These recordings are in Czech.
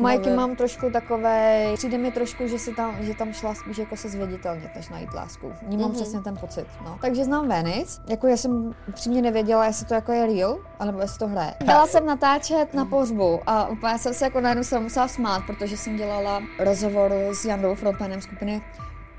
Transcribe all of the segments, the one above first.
Majky mám trošku takové, přijde mi trošku, že, si tam, že tam šla spíš jako se zvěditelně, než najít lásku. Vnímám mm-hmm. přesně ten pocit. No. Takže znám Venice. Jako já jsem přímě nevěděla, jestli to jako je real, anebo jestli to hraje. Dala jsem natáčet na pohřbu a úplně jsem se jako najednou se musela smát, protože jsem dělala rozhovor s Jandou, frontmanem skupiny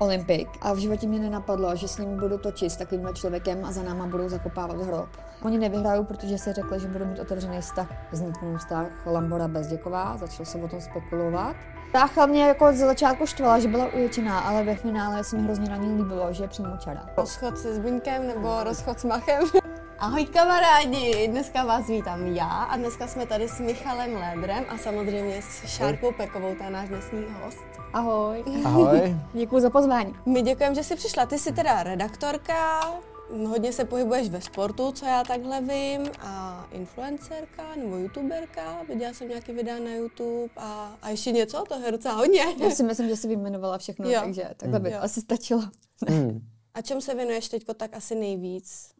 Olympic a v životě mě nenapadlo, že s ním budu točit s takovýmhle člověkem a za náma budou zakopávat hrob. Oni nevyhrajou, protože se řekli, že budou mít otevřený vztah, vzniknul vztah Lambora Bezděková, začal se o tom spekulovat. Tácha mě jako ze začátku štvala, že byla uječená, ale ve finále se mi hrozně na ní líbilo, že je přímo čara. Rozchod se Zbyňkem nebo rozchod s Machem? Ahoj kamarádi, dneska vás vítám já a dneska jsme tady s Michalem Lédrem a samozřejmě s Šárkou Pekovou, to je náš dnesní host. Ahoj. Ahoj. Děkuji za pozvání. My děkujeme, že jsi přišla. Ty jsi teda redaktorka, hodně se pohybuješ ve sportu, co já takhle vím, a influencerka nebo youtuberka, viděla jsem nějaký videa na YouTube a, a ještě něco, to je docela hodně. Já si myslím, že jsi vyjmenovala všechno, jo. takže takhle by mm. asi stačilo. Mm. A čem se věnuješ teď tak asi nejvíc?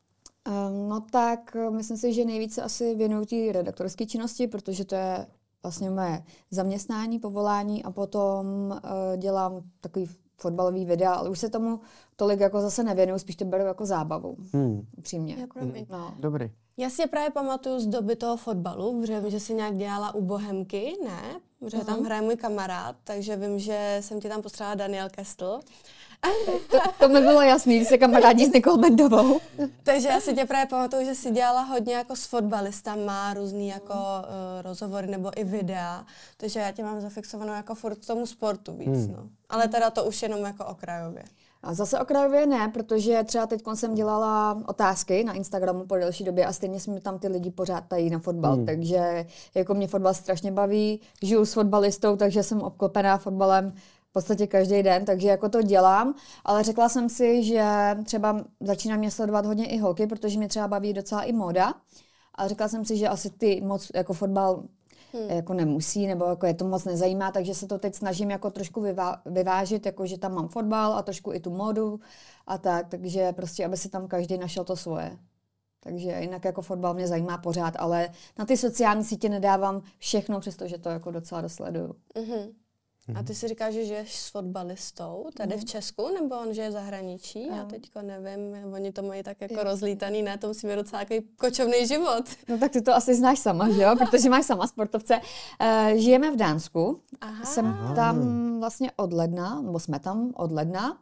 Um, no tak myslím si, že nejvíce asi věnuju té redaktorské činnosti, protože to je vlastně moje zaměstnání, povolání a potom uh, dělám takový fotbalový videa, ale už se tomu tolik jako zase nevěnuju, spíš to beru jako zábavu, hmm. upřímně. Jako hmm. no. Dobrý. Já si je právě pamatuju z doby toho fotbalu, protože vím, že jsi nějak dělala u Bohemky, ne? Protože uh-huh. tam mhm. hraje můj kamarád, takže vím, že jsem ti tam postřela Daniel Kestl. To, to mi bylo jasný, když se kamarádi s Nikol Mendovou. Takže já si tě právě pamatuju, že jsi dělala hodně jako s fotbalistama, různý jako uh, rozhovory nebo i videa. Takže já tě mám zafixovanou jako furt k tomu sportu víc, hmm. no. Ale teda to už jenom jako okrajově. A zase okrajově ne, protože třeba teď jsem dělala otázky na Instagramu po delší době a stejně jsme tam ty lidi pořád tají na fotbal. Hmm. Takže jako mě fotbal strašně baví, žiju s fotbalistou, takže jsem obklopená fotbalem v podstatě každý den, takže jako to dělám, ale řekla jsem si, že třeba začínám mě sledovat hodně i holky, protože mě třeba baví docela i moda. A řekla jsem si, že asi ty moc jako fotbal hmm. jako nemusí, nebo jako je to moc nezajímá, takže se to teď snažím jako trošku vyvá, vyvážit, jako že tam mám fotbal a trošku i tu modu a tak, takže prostě, aby si tam každý našel to svoje. Takže jinak jako fotbal mě zajímá pořád, ale na ty sociální sítě nedávám všechno, přestože to jako docela dosleduju. Mm-hmm. A ty si říkáš, že žiješ s fotbalistou tady v mhm. Česku, nebo on žije v zahraničí? Já teďko nevím, oni to mají tak jako jo. rozlítaný, ne? To musí být docela takový kočovný život. No tak ty to asi znáš sama, že jo? Protože máš sama sportovce. Uh, žijeme v Dánsku. Aha. Jsem tam vlastně od ledna, nebo jsme tam od ledna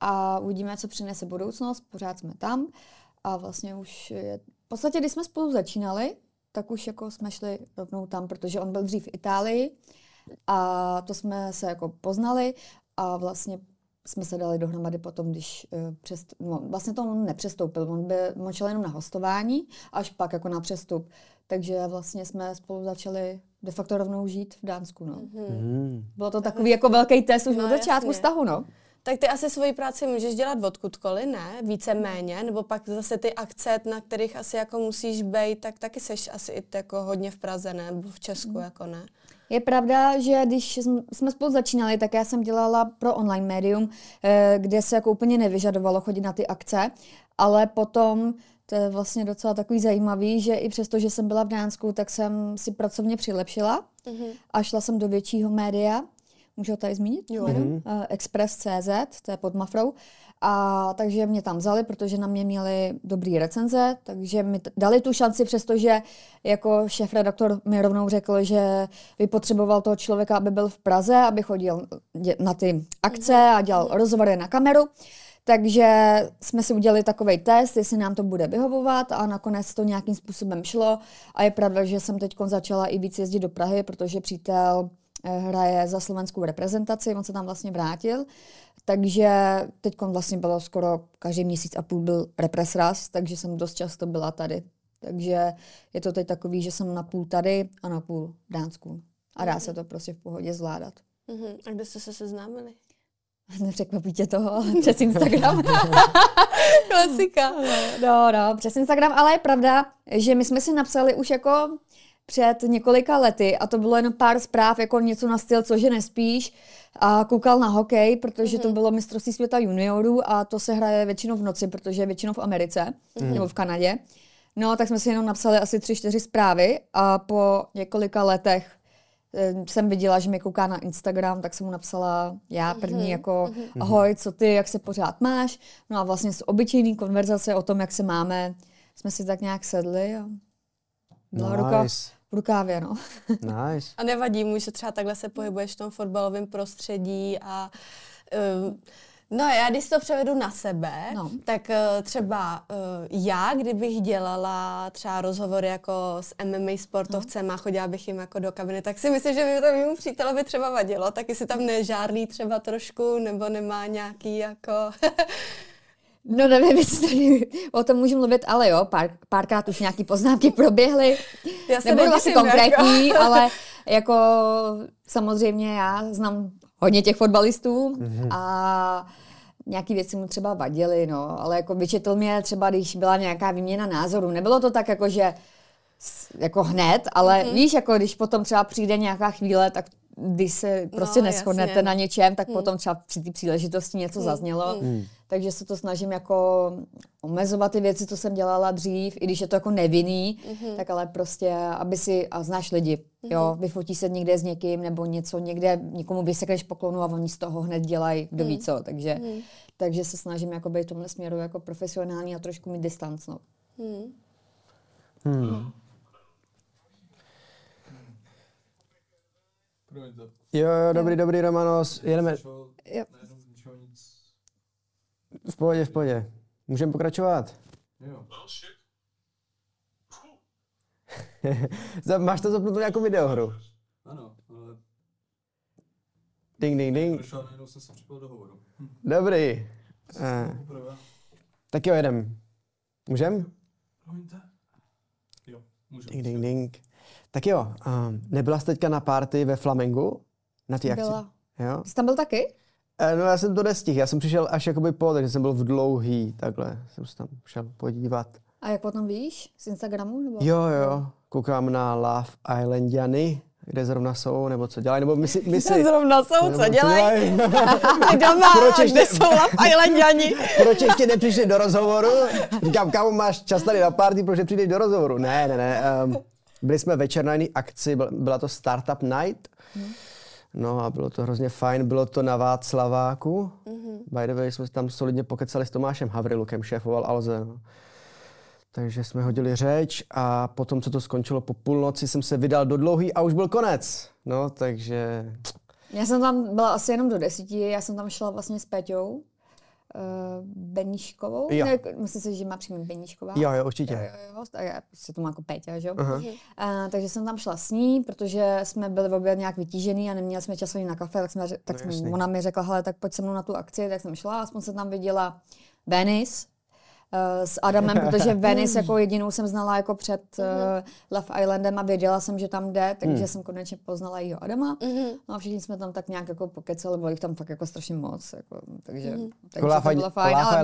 a uvidíme, co přinese budoucnost. Pořád jsme tam a vlastně už je... V podstatě, když jsme spolu začínali, tak už jako jsme šli rovnou tam, protože on byl dřív v Itálii, a to jsme se jako poznali a vlastně jsme se dali dohromady potom, když uh, přest, no, vlastně to on nepřestoupil, on, by, on šel jenom na hostování, až pak jako na přestup. Takže vlastně jsme spolu začali de facto rovnou žít v Dánsku. No. Mm-hmm. Bylo to takový jako velký test už no, od začátku vztahu. No. Tak ty asi svoji práci můžeš dělat odkudkoliv, ne? Více méně, nebo pak zase ty akce, na kterých asi jako musíš být, tak taky seš asi i jako hodně v Praze, ne? Nebo v Česku, mm. jako ne? Je pravda, že když jsme spolu začínali, tak já jsem dělala pro online médium, eh, kde se jako úplně nevyžadovalo chodit na ty akce, ale potom to je vlastně docela takový zajímavý, že i přesto, že jsem byla v Dánsku, tak jsem si pracovně přilepšila mm-hmm. a šla jsem do většího média, můžu ho tady zmínit? Jo. Mm-hmm. Express.cz, to je pod Mafrou. A takže mě tam vzali, protože na mě měli dobrý recenze, takže mi dali tu šanci, přestože jako šéf redaktor mi rovnou řekl, že by potřeboval toho člověka, aby byl v Praze, aby chodil na ty akce a dělal mhm. rozhovory na kameru. Takže jsme si udělali takový test, jestli nám to bude vyhovovat a nakonec to nějakým způsobem šlo. A je pravda, že jsem teď začala i víc jezdit do Prahy, protože přítel hraje za slovenskou reprezentaci, on se tam vlastně vrátil. Takže teď vlastně bylo skoro každý měsíc a půl byl represras, takže jsem dost často byla tady. Takže je to teď takový, že jsem na půl tady a na půl v Dánsku. A dá se to prostě v pohodě zvládat. Uh-huh. A kde jste se seznámili? Nepřekvapí tě toho, přes Instagram. Klasika. No, no, přes Instagram, ale je pravda, že my jsme si napsali už jako před několika lety a to bylo jenom pár zpráv, jako něco na styl, cože nespíš a koukal na hokej, protože mm-hmm. to mhm. bylo mistrovství světa juniorů a to se hraje většinou v noci, protože je většinou v Americe mm-hmm. nebo v Kanadě. No, tak jsme si jenom napsali asi tři, čtyři zprávy a po několika letech eh, jsem viděla, že mi kouká na Instagram, tak jsem mu napsala já první Mhm, jako ahoj, co ty, jak se pořád máš. No a vlastně z obyčejný konverzace o tom, jak se máme, jsme si tak nějak sedli a byla ruka Nice. V rukávě, no. Nice. A nevadí mu, že třeba takhle se pohybuješ v tom fotbalovém prostředí a um, No já když to převedu na sebe, No. tak uh, třeba uh, já, kdybych dělala třeba rozhovory jako s MMA sportovcem a chodila bych jim jako do kabiny, tak si myslím, že by to mému přítelovi třeba vadilo, tak jestli tam nežárlí třeba trošku, nebo nemá nějaký jako... No nevím, jestli tady o tom můžu mluvit, ale jo, pár, párkrát už nějaký poznámky proběhly. Já se Nebudu asi konkrétní, jako. ale jako samozřejmě já znám hodně těch fotbalistů a nějaký věci mu třeba vadily, no, ale jako vyčetl mě třeba, když byla nějaká výměna názoru. Nebylo to tak jako, že jako hned, ale Mhm. víš, jako když potom třeba přijde nějaká chvíle, tak když se prostě No, neschodnete jasně. na něčem, tak potom třeba při té příležitosti něco zaznělo. Takže se to snažím jako omezovat ty věci, co jsem dělala dřív, i když je to jako nevinný, tak ale prostě, aby si, a znáš lidi, jo, vyfotí se někde s někým, nebo něco někde, někomu vysekneš poklonu a oni z toho hned dělají, kdo ví co, takže, takže se snažím jako být v tomhle směru jako profesionální a trošku mít distanc, no. Promiňte. Jo, jo, dobrý, dobrý, Romanos. Jedeme Jo. najednou z ničeho nic. V pohodě, v pohodě. Můžeme pokračovat? Jo. Za- Máš to zapnutou nějakou videohru? Ano, ale Ding, ding, ding. prošel najednou jsem se připojil do hovoru. Dobrý. Eh, Poprvé. tak jo, jedem. Můžem? Promiňte. Jo, můžeme. Ding, ding, ding. Tak jo, um, nebyla jsi teďka na party ve Flamengu? Na ty akci? Byla. Jo? Jsi tam byl taky? Eh, no já jsem to nestihl, já jsem přišel až jakoby po, takže jsem byl v dlouhý, takhle jsem se tam šel podívat. A jak potom víš? Z Instagramu? Nebo? Jo, jo, koukám na Love Islandiany, kde zrovna jsou, nebo co dělají, nebo my si... My si Zrovna jsou, nebo co dělají? Doma, Proč ještě- kde jsou Love Islandiani? proč ještě nepřišli do rozhovoru? Říkám, kámo, máš čas tady na party, proč nepřijdeš do rozhovoru? Ne, ne, ne. Um, byli jsme večer na jiný akci, byl- byla to Startup Night. No a bylo to hrozně fajn, bylo to na Václaváku. By the way, jsme tam solidně pokecali s Tomášem Havrilukem, šéfoval Alze. No. Takže jsme hodili řeč a potom, co to skončilo po půlnoci, jsem se vydal do dlouhý a už byl konec. No, takže Já jsem tam byla asi jenom do desíti, já jsem tam šla vlastně s Peťou Beníškovou. Jo. Ne, myslím si, že má příjmení Beníšková. jo, jo, určitě. Jo, jo, jo, tak já prostě to má jako Péťa, že jo? Uh, takže jsem tam šla s ní, protože jsme byli v oběd nějak vytížený a neměli jsme čas ani na kafe, tak, jsme, tak No, jsme, ona mi řekla, hele, tak pojď se mnou na tu akci, tak jsem šla, aspoň jsem tam viděla Venice, eh, s Adamem, protože Venice jako jedinou jsem znala jako před uh, Love Islandem a věděla jsem, že tam jde, takže Hmm. jsem konečně poznala jeho Adama. No a všichni jsme tam tak nějak jako pokecali, bylo jich tam fakt jako strašně moc, jako, takže, takže to bylo fajn. Koláfa ale-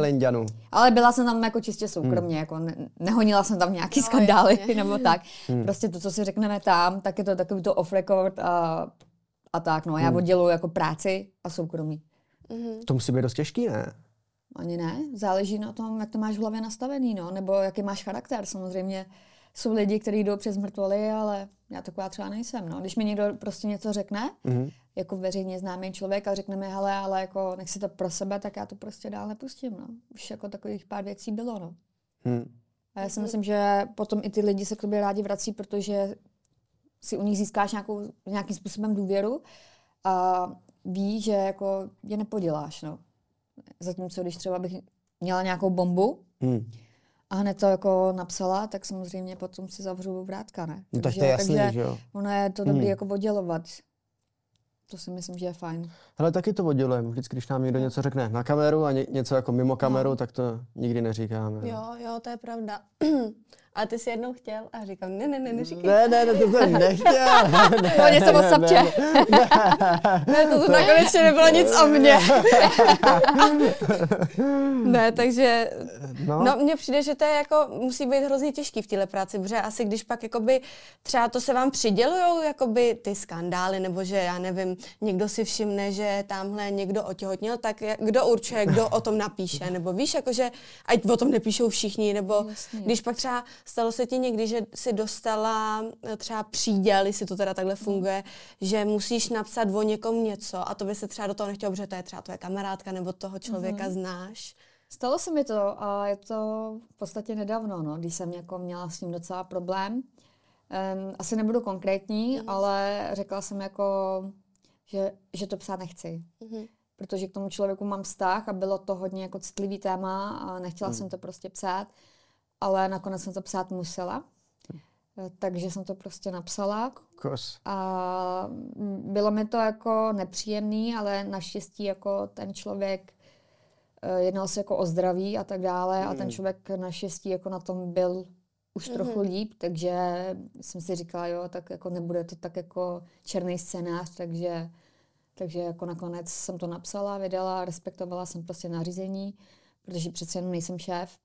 ale byla jsem tam jako čistě soukromně, jako ne, nehonila jsem tam nějaký No, skandály jasně. nebo tak. Prostě to, co si řekneme tam, tak je to takový to off record a, a tak. No, já odděluji jako práci a soukromí. To musí být dost těžký, ne? Ani ne, záleží na tom, jak to máš v hlavě nastavený, no, nebo jaký máš charakter. Samozřejmě jsou lidi, kteří jdou přes mrtvoly, ale já taková třeba nejsem. No. Když mi někdo prostě něco řekne, Mhm. jako veřejně známý člověk a řekne mi, hele, ale jako nech si to pro sebe, tak já to prostě dál nepustím. No. Už jako takových pár věcí bylo. No. Hm. A já si myslím, že potom i ty lidi se k tobě rádi vrací, protože si u nich získáš nějakou, nějakým způsobem důvěru a ví, že jako je nepoděláš. No. Zatímco když třeba bych měla nějakou bombu Hm. a hned to jako napsala, tak samozřejmě potom si zavřu vrátka, ne? No, tak to je jasný, takže že jo. ono je to dobrý Hmm. jako oddělovat. To si myslím, že je fajn. Ale taky to oddělujeme. Vždycky, když nám někdo něco řekne na kameru a ně, něco jako mimo kameru, tak to nikdy neříkáme. Jo, jo, to je pravda. A ty jsi jednou chtěl a říkám, ne, ne, ne, neříkej. Ne, ne, ne, to jsem nechtěl. Ne, O něco od sapče. Ne, to tu nakonec nebylo nic o mně. ne, takže No. No, mně přijde, že to je jako, musí být hrozně těžký v téhle práci, protože asi když pak jakoby, třeba to se vám přidělujou jakoby ty skandály, nebo že já nevím, někdo si všimne, že tamhle někdo otěhotněl, tak kdo určuje, kdo o tom napíše, nebo víš, jakože ať o tom nepíšou všichni, nebo Jasně. když pak třeba Stalo se ti někdy, že si dostala eh, třeba příděl, jestli to teda takhle funguje, že musíš napsat o někom něco a to by se třeba do toho nechtělo, protože to je třeba tvoje kamarádka nebo toho člověka mm-hmm. znáš. Stalo se mi to a je to v podstatě nedávno, no, když jsem jako měla s ním docela problém. Um, asi nebudu konkrétní, mm. ale řekla jsem jako, že, že to psát nechci. Mm. Protože k tomu člověku mám vztah a bylo to hodně jako citlivý téma a nechtěla mm. jsem to prostě psát, ale nakonec jsem to psát musela. Mm. Takže jsem to prostě napsala. Kos. A bylo mi to jako nepříjemný, ale naštěstí jako ten člověk Eh, jednal se jako o zdraví a tak dále mm. a ten hmm. člověk naštěstí jako na tom byl už mm-hmm. trochu líp, takže jsem si říkala, jo, tak jako nebude to tak jako černý scénář, takže, takže jako nakonec jsem to napsala, vydala, respektovala jsem prostě nařízení, protože přece jenom nejsem šéf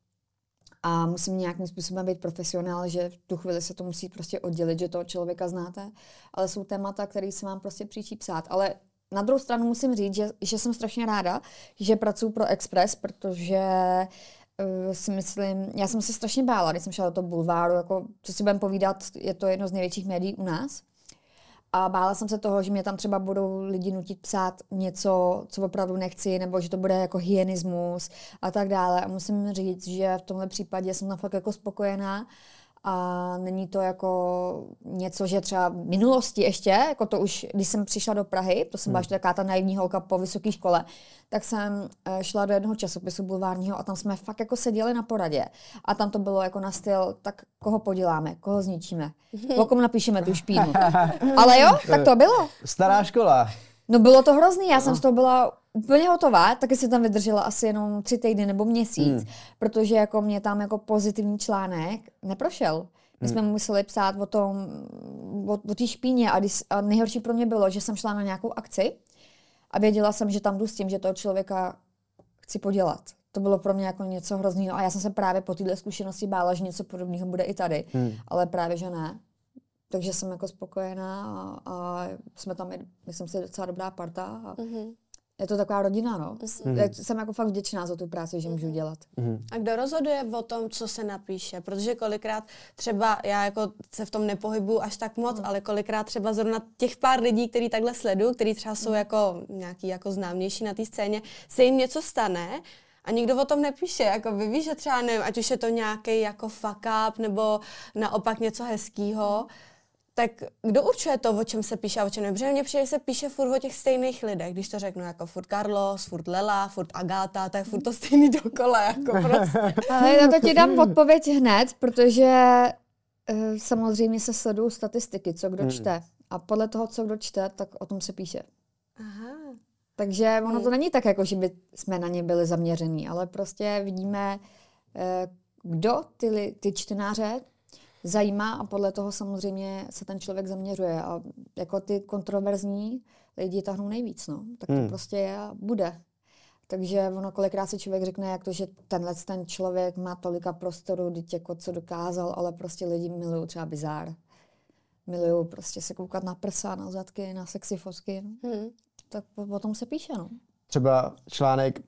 a musím nějakým způsobem být profesionál, že v tu chvíli se to musí prostě oddělit, že toho člověka znáte, ale jsou témata, které se vám prostě příčí psát, ale na druhou stranu musím říct, že, že jsem strašně ráda, že pracuji pro Express, protože uh, si myslím, já jsem se strašně bála, když jsem šla do toho bulváru, jako, co si budem povídat, je to jedno z největších médií u nás. A bála jsem se toho, že mě tam třeba budou lidi nutit psát něco, co opravdu nechci, nebo že to bude jako hyenismus a tak dále. A musím říct, že v tomhle případě jsem tam fakt jako spokojená a není to jako něco, že třeba v minulosti ještě, jako to už, když jsem přišla do Prahy, to jsem hmm. byla ještě taková ta naivní holka po vysoké škole, tak jsem eh, šla do jednoho časopisu bulvárního a tam jsme fakt jako seděli na poradě. A tam to bylo jako na styl, tak koho poděláme, koho zničíme, o kom napíšeme tu špínu. Ale jo, tak to bylo. Stará škola. No bylo to hrozný, já no. jsem z toho byla úplně hotová, taky si tam vydržela asi jenom tři týdny nebo měsíc, hmm. protože jako mě tam jako pozitivní článek neprošel. My hmm. jsme museli psát o tom, o, o té špíně a, když, a nejhorší pro mě bylo, že jsem šla na nějakou akci a věděla jsem, že tam jdu s tím, že toho člověka chci podělat. To bylo pro mě jako něco hrozného a já jsem se právě po této zkušenosti bála, že něco podobného bude i tady, hmm. ale právě, že ne. Takže jsem jako spokojená a, a jsme tam, myslím si, docela dobrá parta. A mm-hmm. Je to taková rodina, no. Mm-hmm. Jsem jako fakt vděčná za tu práci, že můžu mhm. dělat. Mm-hmm. A kdo rozhoduje o tom, co se napíše? Protože kolikrát třeba, já jako se v tom nepohybuju až tak moc, mm. ale kolikrát třeba zrovna těch pár lidí, který takhle sledují, který třeba jsou mm. jako nějaký jako známější na té scéně, se jim něco stane a nikdo o tom nepíše. Jako vy víš, že třeba nevím, ať už je to nějaký jako fuck up, nebo naopak něco hezkýho, mm tak kdo určuje to, o čem se píše a o čem ne? Protože mně přijde, se píše furt o těch stejných lidech, když to řeknu, jako furt Carlos, furt Lela, furt Agáta, to je furt to stejný dokola, jako prostě. Ale na to ti dám odpověď hned, protože uh, samozřejmě se sledují statistiky, co kdo hmm. čte. A podle toho, co kdo čte, tak o tom se píše. Aha. Takže ono to není tak, jako že by jsme na ně byli zaměření, ale prostě vidíme, uh, kdo ty, ty čtenáře zajímá a podle toho samozřejmě se ten člověk zaměřuje. A jako ty kontroverzní lidi tahnou nejvíc, no. Tak to hmm. prostě je a bude. Takže ono kolikrát si člověk řekne, jak to, že tenhle ten člověk má tolika prostoru, teď jako co dokázal, ale prostě lidi milují třeba bizár. Milují prostě se koukat na prsa, na zadky, na sexy fotky. No. Hmm. Tak o tom se píše, no. Třeba článek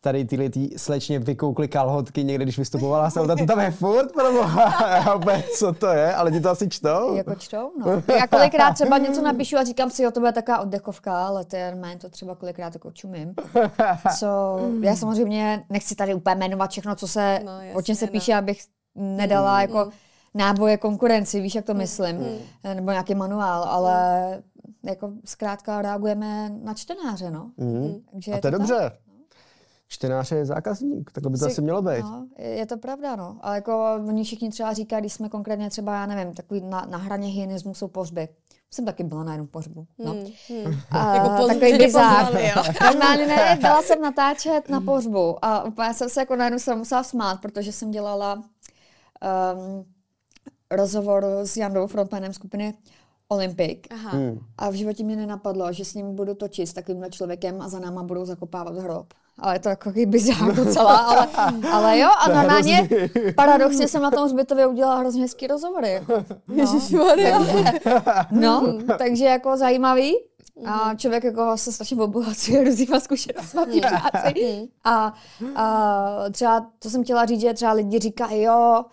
tady tyhle tý slečně vykoukly kalhotky někde, když vystupovala jsem to tam je furt, proboha, co to je, ale ti to asi čtou? Jako čtou, no. Já kolikrát třeba něco napíšu a říkám si, jo, to bude taková oddechovka, ale to je to třeba kolikrát jako čumím. Co, já samozřejmě nechci tady úplně jmenovat všechno, co se, no, jasně, o čem se no. píše, abych nedala mm, jako mm. Náboje konkurenci, víš, jak to mm, myslím, mm. nebo nějaký manuál, ale mm. jako zkrátka reagujeme na čtenáře, no. Mm. Takže a to je to dobře. Tak čtenář je zákazník, tak by to asi mělo být. No, je to pravda, no. Ale jako oni všichni třeba říkají, když jsme konkrétně třeba, já nevím, takový na, na hraně hygienismu jsou pohřby. Jsem taky byla na jednom pohřbu. No. Hmm, hmm. A, jako takový bizár. Normálně ne, byla jsem natáčet na pohřbu a úplně jsem se jako najednou jsem musela smát, protože jsem dělala um, rozhovor s Jandou, frontmanem skupiny Olympic. Aha. Hmm. A v životě mě nenapadlo, že s ním budu točit s takovýmhle člověkem a za náma budou zakopávat hrob ale to jako bizár docela, ale, ale jo, a normálně paradoxně jsem na tom zbytově udělala hrozně hezký rozhovory. Jako. No, takže, no, takže jako zajímavý. A člověk jako se strašně obohacuje různýma zkušenostmi práci. A, a třeba, to jsem chtěla říct, že třeba lidi říkají, jo,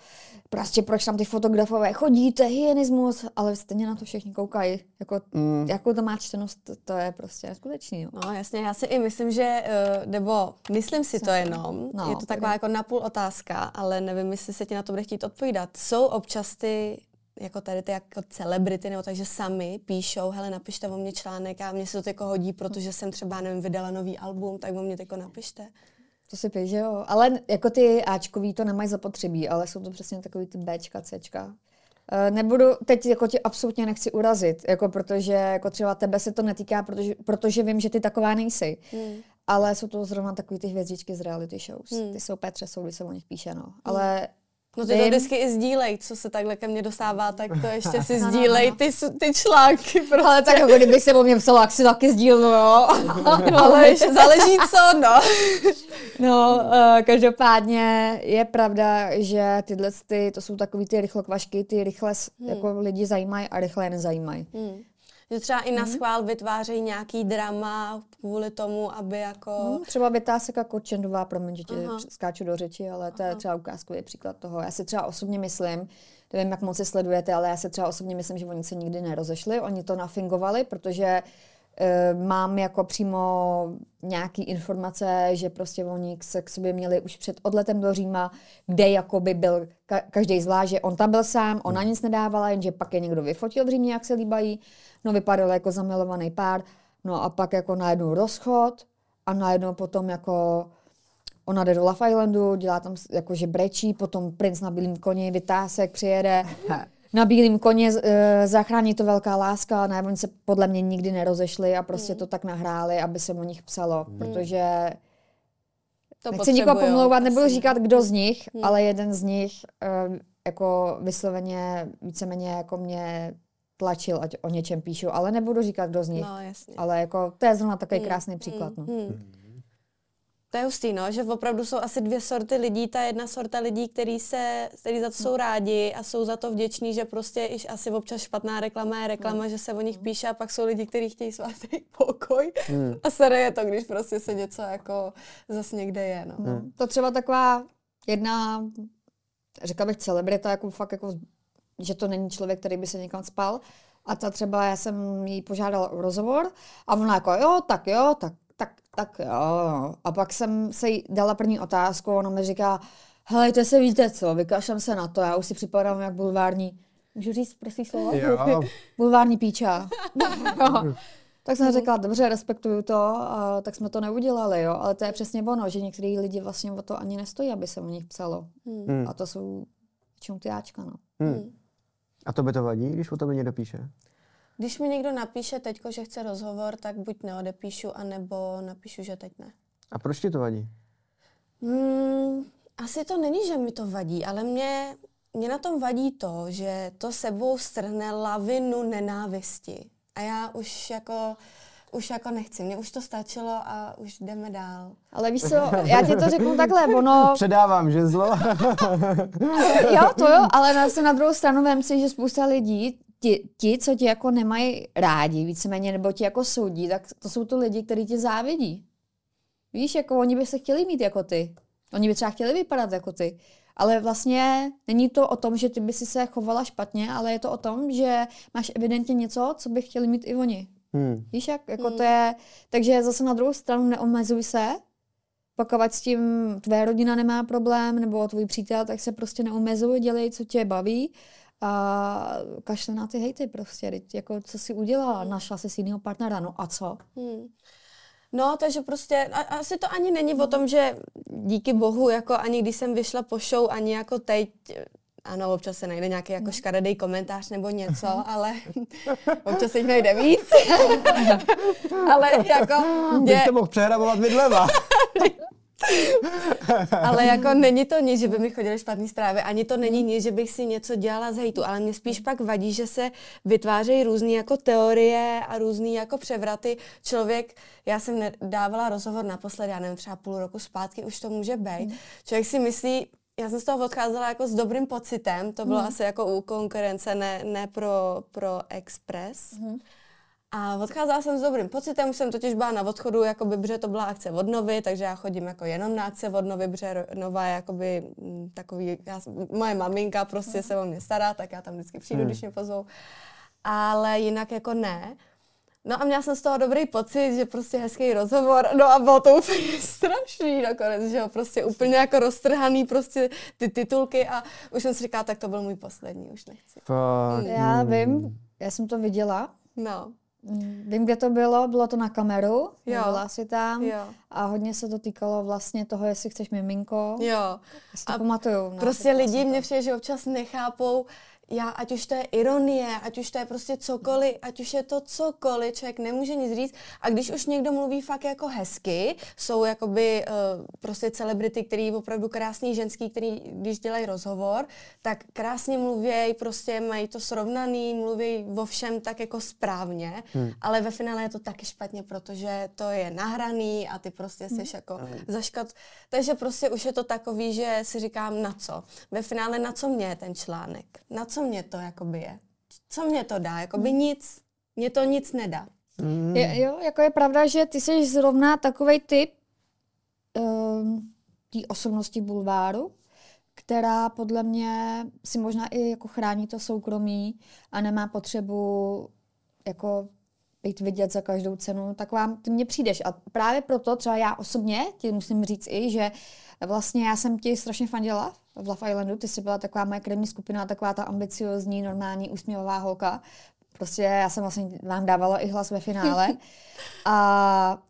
prostě proč tam ty fotografové chodí, to je hygienismus, ale stejně na to všichni koukají. Jako, mm. Jakou to má čtenost, to, to je prostě neskutečný. Jo. No jasně, já si i myslím, že, eh, nebo myslím si to jenom, No, je to taková jako napůl otázka, ale nevím, jestli se ti na to bude chtít odpovídat. Jsou občas ty jako tady ty jako celebrity, nebo takže sami píšou, hele, napište o mě článek a mně se to jako hodí, protože jsem třeba, nevím, vydala nový album, tak o mě jako napište. To si píš, že jo. Ale jako ty Ačkový to nemají zapotřebí, ale jsou to přesně takový ty Bčka, Cčka. Eh, Nebudu, teď jako tě absolutně nechci urazit, jako protože jako třeba tebe se to netýká, protože, protože vím, že ty taková nejsi. Hmm. Ale jsou to zrovna takový ty hvězdičky z reality shows. Hmm. Ty jsou Petře, jsou, když se o nich píše, no. Ale No ty to vždycky i sdílej, co se takhle ke mně dostává, tak to ještě si sdílej ty, ty články. Prostě. Ale tak jako kdyby se o mě psala, jak si taky sdílnu, jo. Ale ještě záleží co, no. No, uh, každopádně je pravda, že tyhle, ty, to jsou takový ty rychlokvašky, ty rychle s- jako lidi zajímají a rychle je nezajímají. Hmm. Že třeba i na schvál vytvářejí nějaký drama kvůli tomu, aby jako... Hmm, třeba Vytáseka Kočendová, promiň, že tě skáču do řeči, ale to je třeba ukázkový příklad toho. Já si třeba osobně myslím, nevím, jak moc se sledujete, ale já si třeba osobně myslím, že oni se nikdy nerozešli, oni to nafingovali, protože mám jako přímo nějaký informace, že prostě oni se k sobě měli už před odletem do Říma, kde jakoby byl ka- každý zvlášť, že on tam byl sám, ona nic nedávala, jenže pak je někdo vyfotil v Římě, jak se líbají, no vypadal jako zamilovaný pár, no a pak jako najednou rozchod a najednou potom jako ona jde do Love Islandu, dělá tam jako že brečí, potom princ na bílém koni, vytásek přijede, na bílém koně e, zachrání to velká láska, ne, oni se podle mě nikdy nerozešli a prostě to tak nahráli, aby se o nich psalo, protože to nechci nikoho pomlouvat, nebudu asi. říkat, kdo z nich, ale jeden z nich e, jako vysloveně víceméně jako mě tlačil, ať o něčem píšu, ale nebudu říkat, kdo z nich. No, jasně. Ale jako to je zrovna takový krásný příklad. No. Hmm. To je hustý, no, že opravdu jsou asi dvě sorty lidí. Ta jedna sorta lidí, který, se, který za to jsou rádi a jsou za to vděční, že prostě i asi občas špatná reklama je reklama, že se o nich píše a pak jsou lidi, kteří chtějí svatý pokoj a sere je to, když prostě se něco jako zase někde je, no. No. To třeba taková jedna, řekla bych celebrita, jako fakt jako, že to není člověk, který by se někam spal. A ta třeba, já jsem jí požádala o rozhovor a ona jako jo, tak jo, tak, tak, tak jo. A pak jsem se jí dala první otázku, ona mi říká, helejte se, víte co, vykašlem se na to, já už si připadám jak bulvární, můžu říct prostý slovo? Jo. bulvární píča. Jo. Tak jsem řekla, dobře, respektuju to, a tak jsme to neudělali, jo. Ale to je přesně ono, že některý lidi vlastně o to ani nestojí, aby se o nich psalo. Hmm. A to jsou většinou ty Ačka, no. Hmm. A to by to vadí, když o tobě někdo píše? Když mi někdo napíše teďko, že chce rozhovor, tak buď neodepíšu, anebo napíšu, že teď ne. A proč ti to vadí? Hmm, asi to není, že mi to vadí, ale mě, mě na tom vadí to, že to sebou strhne lavinu nenávisti. A já už jako, už jako nechci. Mně už to stačilo a už jdeme dál. Ale víš co, já ti to řeknu takhle, ono, Předávám žezlo. jo, to jo, ale na, na druhou stranu vem si, že spousta lidí, ti, ti, co ti jako nemají rádi víceméně, nebo ti jako soudí, tak to jsou to lidi, kteří ti závidí. Víš, jako oni by se chtěli mít jako ty. Oni by třeba chtěli vypadat jako ty. Ale vlastně není to o tom, že ty by si se chovala špatně, ale je to o tom, že máš evidentně něco, co by chtěli mít i oni. Hmm. Víš, jak jako to je, takže zase na druhou stranu neomezuj se, pokud s tím tvé rodina nemá problém, nebo tvůj přítel, tak se prostě neomezuj, dělej, co tě baví a kašle na ty hejty prostě, teď jako co si udělala, našla si si jiného partnera, no a co? Hmm. No, takže prostě a, asi to ani není o tom, že díky bohu, jako ani když jsem vyšla po show, ani jako teď, ano, občas se najde nějaký jako škaredý komentář nebo něco, ale občas se jich najde víc. ale jako Bych mě, to mohl přehrabovat vidlema. ale jako není to nic, že by mi chodily špatné zprávy, ani to není nic, že bych si něco dělala z hejtu, ale mě spíš pak vadí, že se vytvářejí různé jako teorie a různé jako převraty. Člověk, já jsem dávala rozhovor naposledy, já nevím, třeba půl roku zpátky, už to může být. Člověk si myslí, já jsem z toho odcházela jako s dobrým pocitem, to bylo asi jako u konkurence, ne, ne pro, pro Express. A odcházela jsem s dobrým pocitem, už jsem totiž byla na odchodu, jakoby, protože to byla akce od Novy, takže já chodím jako jenom na akce od Novy, protože Nova je jakoby mm, takový, já, moje maminka prostě se o mě stará, tak já tam vždycky přijdu, Hmm. když mě pozvou. Ale jinak jako ne. No a měla jsem z toho dobrý pocit, že prostě hezký rozhovor, no a bylo to úplně strašný nakonec, že jo, prostě úplně jako roztrhaný prostě ty titulky a už jsem si říkala, tak to byl můj poslední, už nechci. Fakt. Já vím, já jsem to viděla. No, Vím, kde to bylo, bylo to na kameru, Jo. byla si tam jo, a hodně se to týkalo vlastně toho, jestli chceš miminko. jo. Já si to A pamatuju. No, Prostě lidi to- mě přijde, že občas nechápou, já, ať už to je ironie, ať už to je prostě cokoliv, ať už je to cokoliv, člověk nemůže nic říct. A když už někdo mluví fakt jako hezky, jsou jakoby uh, prostě celebrity, který opravdu krásný ženský, který když dělají rozhovor, tak krásně mluví, prostě mají to srovnaný, mluví o všem tak jako správně, hmm. ale ve finále je to taky špatně, protože to je nahraný a ty prostě jsi jako zaškat. Takže prostě už je to takový, že si říkám na co. Ve finále na co mě je ten článek? Na co mě to jakoby je? Co mě to dá? Jakoby nic. Mě to nic nedá. Mm. Je, jo, jako je pravda, že ty jsi zrovna takový typ um, té osobnosti bulváru, která podle mě si možná i jako chrání to soukromí a nemá potřebu jako být vidět za každou cenu, tak vám ty mně přijdeš. A právě proto třeba já osobně ti musím říct i, že vlastně já jsem ti strašně fandila v Love Islandu, ty jsi byla taková moje krevní skupina, taková ta ambiciozní, normální, úsměvavá holka. Prostě já jsem vlastně vám dávala i hlas ve finále. A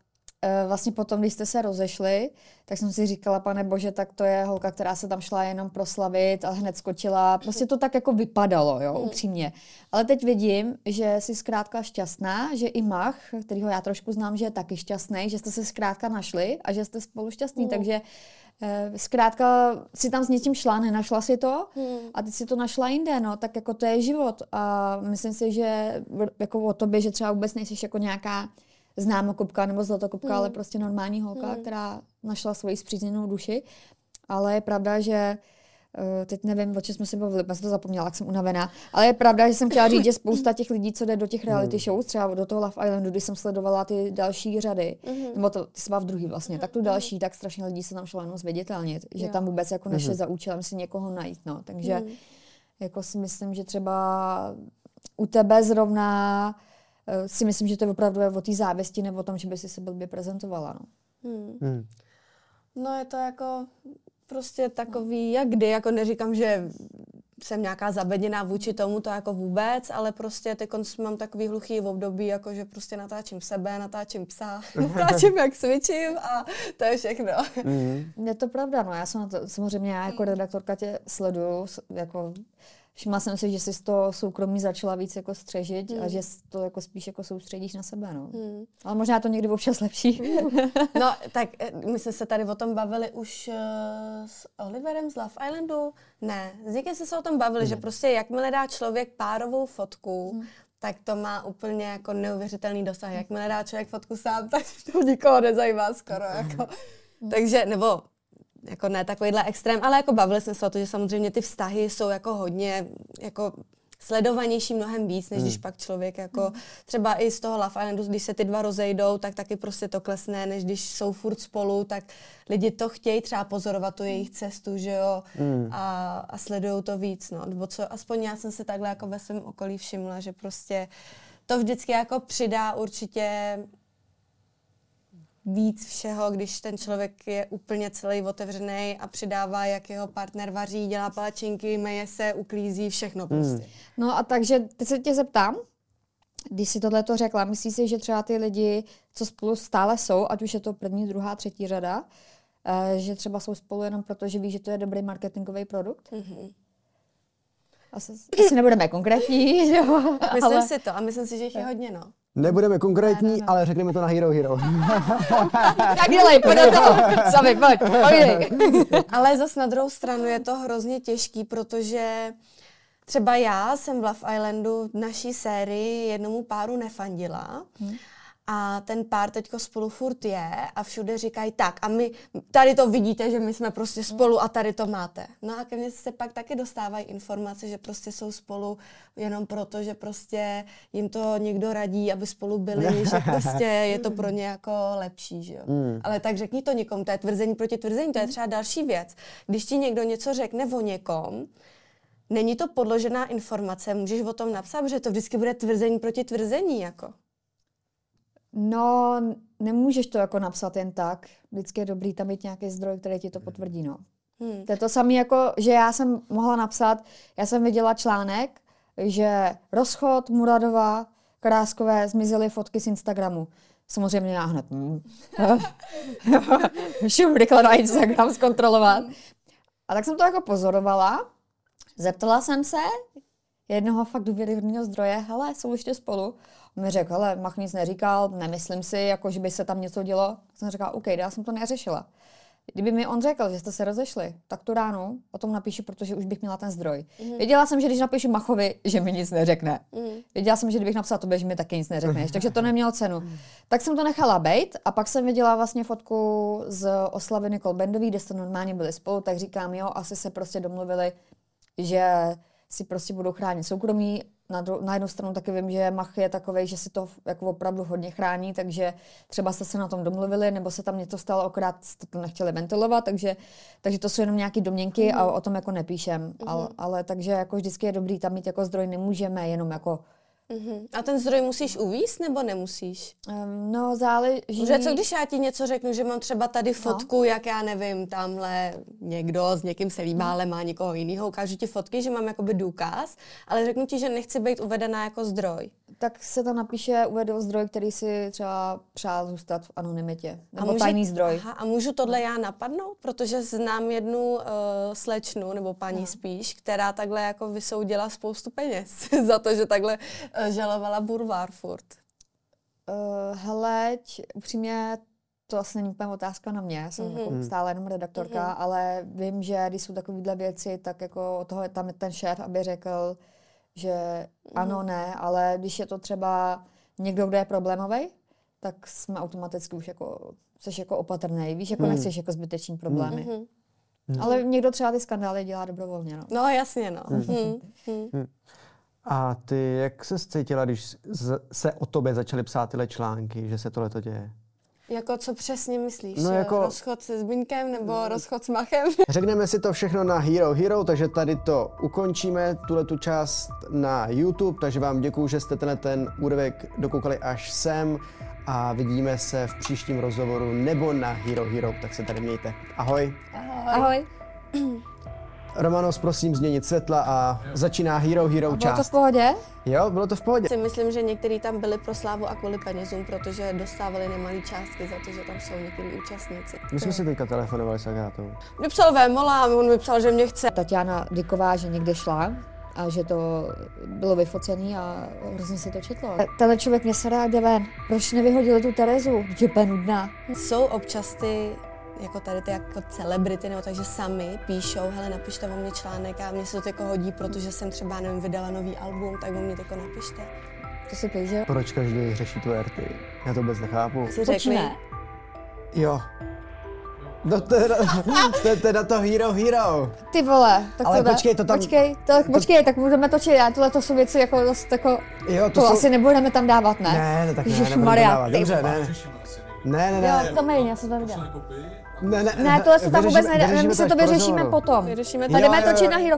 vlastně potom, když jste se rozešli, tak jsem si říkala, pane bože, tak to je holka, která se tam šla jenom proslavit a hned skočila. Prostě to tak jako vypadalo, jo, upřímně. Ale teď vidím, že jsi zkrátka šťastná, že i Mach, kterýho já trošku znám, že je taky šťastný, že jste se zkrátka našli a že jste spolu šťastní, takže eh, zkrátka si tam s něčím šla, nenašla si to a teď si to našla jinde, no, tak jako to je život a myslím si, že jako o tobě, že třeba vůbec nejsi jako nějaká známokopka nebo zlatokopka, ale prostě normální holka, která našla svoji spřízněnou duši, ale je pravda, že eh, teď nevím, o čem jsme se bavili, já jsem to zapomněla, jak jsem unavená, ale je pravda, že jsem chtěla říct, že spousta těch lidí, co jde do těch reality shows, třeba do toho Love Islandu, když jsem sledovala ty další řady, nebo to, ty v druhý vlastně, tak tu další, tak strašně lidí se tam šlo jenom zviditelnit, že Jo. tam vůbec jako nešli za účelem si někoho najít, no, takže jako si myslím, že třeba u tebe zrovna si myslím, že to je opravdu o té závěsti nebo o tom, že by si se blbě prezentovala. No. Hmm. Hmm. No je to jako prostě takový, jak kdy, jako neříkám, že jsem nějaká zabeděná vůči tomu, to jako vůbec, ale prostě teď mám takový hluchý období, jako že prostě natáčím sebe, natáčím psa, natáčím, jak cvičím a to je všechno. Mm. Je to pravda, no já jsem na to, samozřejmě já jako redaktorka tě sleduju, jako všimla jsem si, že jsi z toho soukromí začala víc jako střežit a že s- to jako spíš jako soustředíš na sebe, no. Hmm. Ale možná to někdy občas lepší. No, tak eh, my jsme se tady o tom bavili už uh, s Oliverem z Love Islandu. Ne, s někým jsme se o tom bavili, že prostě jakmile dá člověk párovou fotku, tak to má úplně jako neuvěřitelný dosah. Jakmile dá člověk fotku sám, tak to nikoho nezajímá skoro. Jako. Takže, nebo jako ne takovýhle extrém, ale jako bavili jsme se o to, že samozřejmě ty vztahy jsou jako hodně jako sledovanější mnohem víc, než když pak člověk jako třeba i z toho Love Islandu, když se ty dva rozejdou, tak taky prostě to klesne, než když jsou furt spolu, tak lidi to chtějí třeba pozorovat tu jejich cestu, že jo, a, a sledují to víc, no, nebo co, aspoň já jsem se takhle jako ve svém okolí všimla, že prostě to vždycky jako přidá určitě víc všeho, když ten člověk je úplně celý otevřený a přidává, jak jeho partner vaří, dělá palačinky, meje se, uklízí, všechno prostě. No a takže teď se tě zeptám, když si tohle to řekla, myslíš si, že třeba ty lidi, co spolu stále jsou, ať už je to první, druhá, třetí řada, eh, že třeba jsou spolu jenom proto, že ví, že to je dobrý marketingový produkt? Mm-hmm. Asi, asi nebudeme konkrétní, že jo? Myslím ale... si to a myslím si, že jich je hodně, no. Nebudeme konkrétní, Ne, ne, ne. ale řekneme to na Hero Hero. Tak dělej, pojď do toho, sami, pojď, povídej. Ale zas na druhou stranu je to hrozně těžký, protože třeba já jsem v Love Islandu v naší sérii jednomu páru nefandila. A ten pár teďko spolu furt je a všude říkají tak a my tady to vidíte, že my jsme prostě spolu a tady to máte. No a ke mně se pak taky dostávají informace, že prostě jsou spolu jenom proto, že prostě jim to někdo radí, aby spolu byli, že prostě je to pro ně jako lepší, že jo. Mm. Ale tak řekni to někomu, to je tvrzení proti tvrzení, to je třeba další věc. Když ti někdo něco řekne o někom, není to podložená informace, můžeš o tom napsat, že to vždycky bude tvrzení proti tvrzení, jako. No, nemůžeš to jako napsat jen tak. Vždycky je dobrý tam mít nějaký zdroj, který ti to potvrdí, no. Hmm. To je to samé jako, že já jsem mohla napsat, já jsem viděla článek, že rozchod Muradova, Kráskové zmizely fotky z Instagramu. Samozřejmě já hned, hm. šup rychle na Instagram zkontrolovat. A tak jsem to jako pozorovala, zeptala jsem se jednoho fakt důvěryhodného zdroje, hele, jsou ještě spolu? On mi řekl, hele, Mach nic neříkal, nemyslím si, jako, že by se tam něco dělo. Tak jsem říkala, OK, já jsem to neřešila. Kdyby mi on řekl, že jste se rozešli, tak tu ráno o tom napíšu, protože už bych měla ten zdroj. Mm. Věděla jsem, že když napíšu Machovi, že mi nic neřekne. Mm. Věděla jsem, že kdybych napsala tobě, že mi taky nic neřekneš, takže to nemělo cenu. Tak jsem to nechala bejt a pak jsem viděla vlastně fotku z oslavy Nicole Bendový, kde jste normálně byli spolu, tak říkám, jo, asi se prostě domluvili, že si prostě budou chránit soukromí. Na, dru- na jednu stranu taky vím, že Mach je takový, že si to jako opravdu hodně chrání, takže třeba jste se na tom domluvili, nebo se tam něco stalo, akorát jste to nechtěli ventilovat, takže, takže to jsou jenom nějaké domněnky mm. a o tom jako nepíšem. Mm. Ale, ale takže jako vždycky je dobrý tam mít jako zdroj, nemůžeme jenom jako Mhm. A ten zdroj musíš uvíst nebo nemusíš? um, no záleží. Že co když já ti něco řeknu, že mám třeba tady fotku, no. jak já nevím, tamhle někdo s někým se líbá, ale má někoho jiného, ukážu ti fotky, že mám jakoby důkaz, ale řeknu ti, že nechci být uvedená jako zdroj. tak se tam napíše, uvedl zdroj, který si třeba přál zůstat v anonymitě. Nebo může- tajný zdroj. Aha, a můžu tohle já napadnout? Protože znám jednu uh, slečnu, nebo paní spíš, která takhle jako vysoudila spoustu peněz za to, že takhle uh, žalovala Burvár furt. Uh, hele, upřímně to asi není úplně otázka na mě, já jsem Mhm. mm-hmm. jako stále jenom redaktorka, Mhm. mm-hmm. ale vím, že když jsou takovéhle věci, tak jako od toho je tam ten šéf, aby řekl, že Mhm. ano, ne, ale když je to třeba někdo, kdo je problémový, tak jsme automaticky už jako, jsi jako opatrný, víš, jako Hmm. nechceš jako zbyteční problémy. Mhm. Ale někdo třeba ty skandály dělá dobrovolně, no. No jasně, no. Mhm. Mhm. A ty, jak se cítila, když se o tobě začaly psát tyhle články, že se tohle to děje? Jako co přesně myslíš? No, jako- Rozchod se Zbyňkem nebo rozchod s Machem? Řekneme si to všechno na Hero Hero, takže tady to ukončíme, tuhle tu část na YouTube, takže vám děkuju, že jste tenhle ten úryvek dokoukali až sem a vidíme se v příštím rozhovoru nebo na Hero Hero, tak se tady mějte. Ahoj. Ahoj. Romanos, prosím změnit světla a začíná Hero Hero Bylo to v část. pohodě? Jo, bylo to v pohodě. Si myslím, že někteří tam byli pro slávu a kvůli penězům, protože dostávali nemalé částky za to, že tam jsou někteří účastníci. My jsme si teďka telefonovali s Agátou. Mi psal Vémola a on mi psal, že mě chce. Tatiana Dyková, že někde šla a že to bylo vyfocený a hrozně se to četlo. Tenhle člověk mě se rád ven. Proč nevyhodili tu Terezu? Je úplně nudná. Jsou občas ty jako tady ty jako celebrity, nebo takže sami píšou, hele, napište o mě článek a mně se to jako hodí, protože jsem třeba, nevím, vydala nový album, tak o mě jako napište. To si píše. Proč každý řeší tu RT? Já to vůbec nechápu. Si řekli, Počíme. Jo. No to je, to je teda to Hero Hero. Ty vole, tak Ale to počkej, to tam- Počkej, tak, počkej, tak budeme točit, já tohle to jsou věci jako dost jako... Jo, To, to, to jsou... asi nebudeme tam dávat, ne? Ne, ne, tak ne, nebudeme to dávat. Dobře, ne, ne. Ne, ne, ne. Jo, to méně, já jsem to neviděla. Ne, ne, Ne, tohle se tam vůbec nedá, my až to vyřešíme potom. vyřešíme to. A jdeme točit na Hero.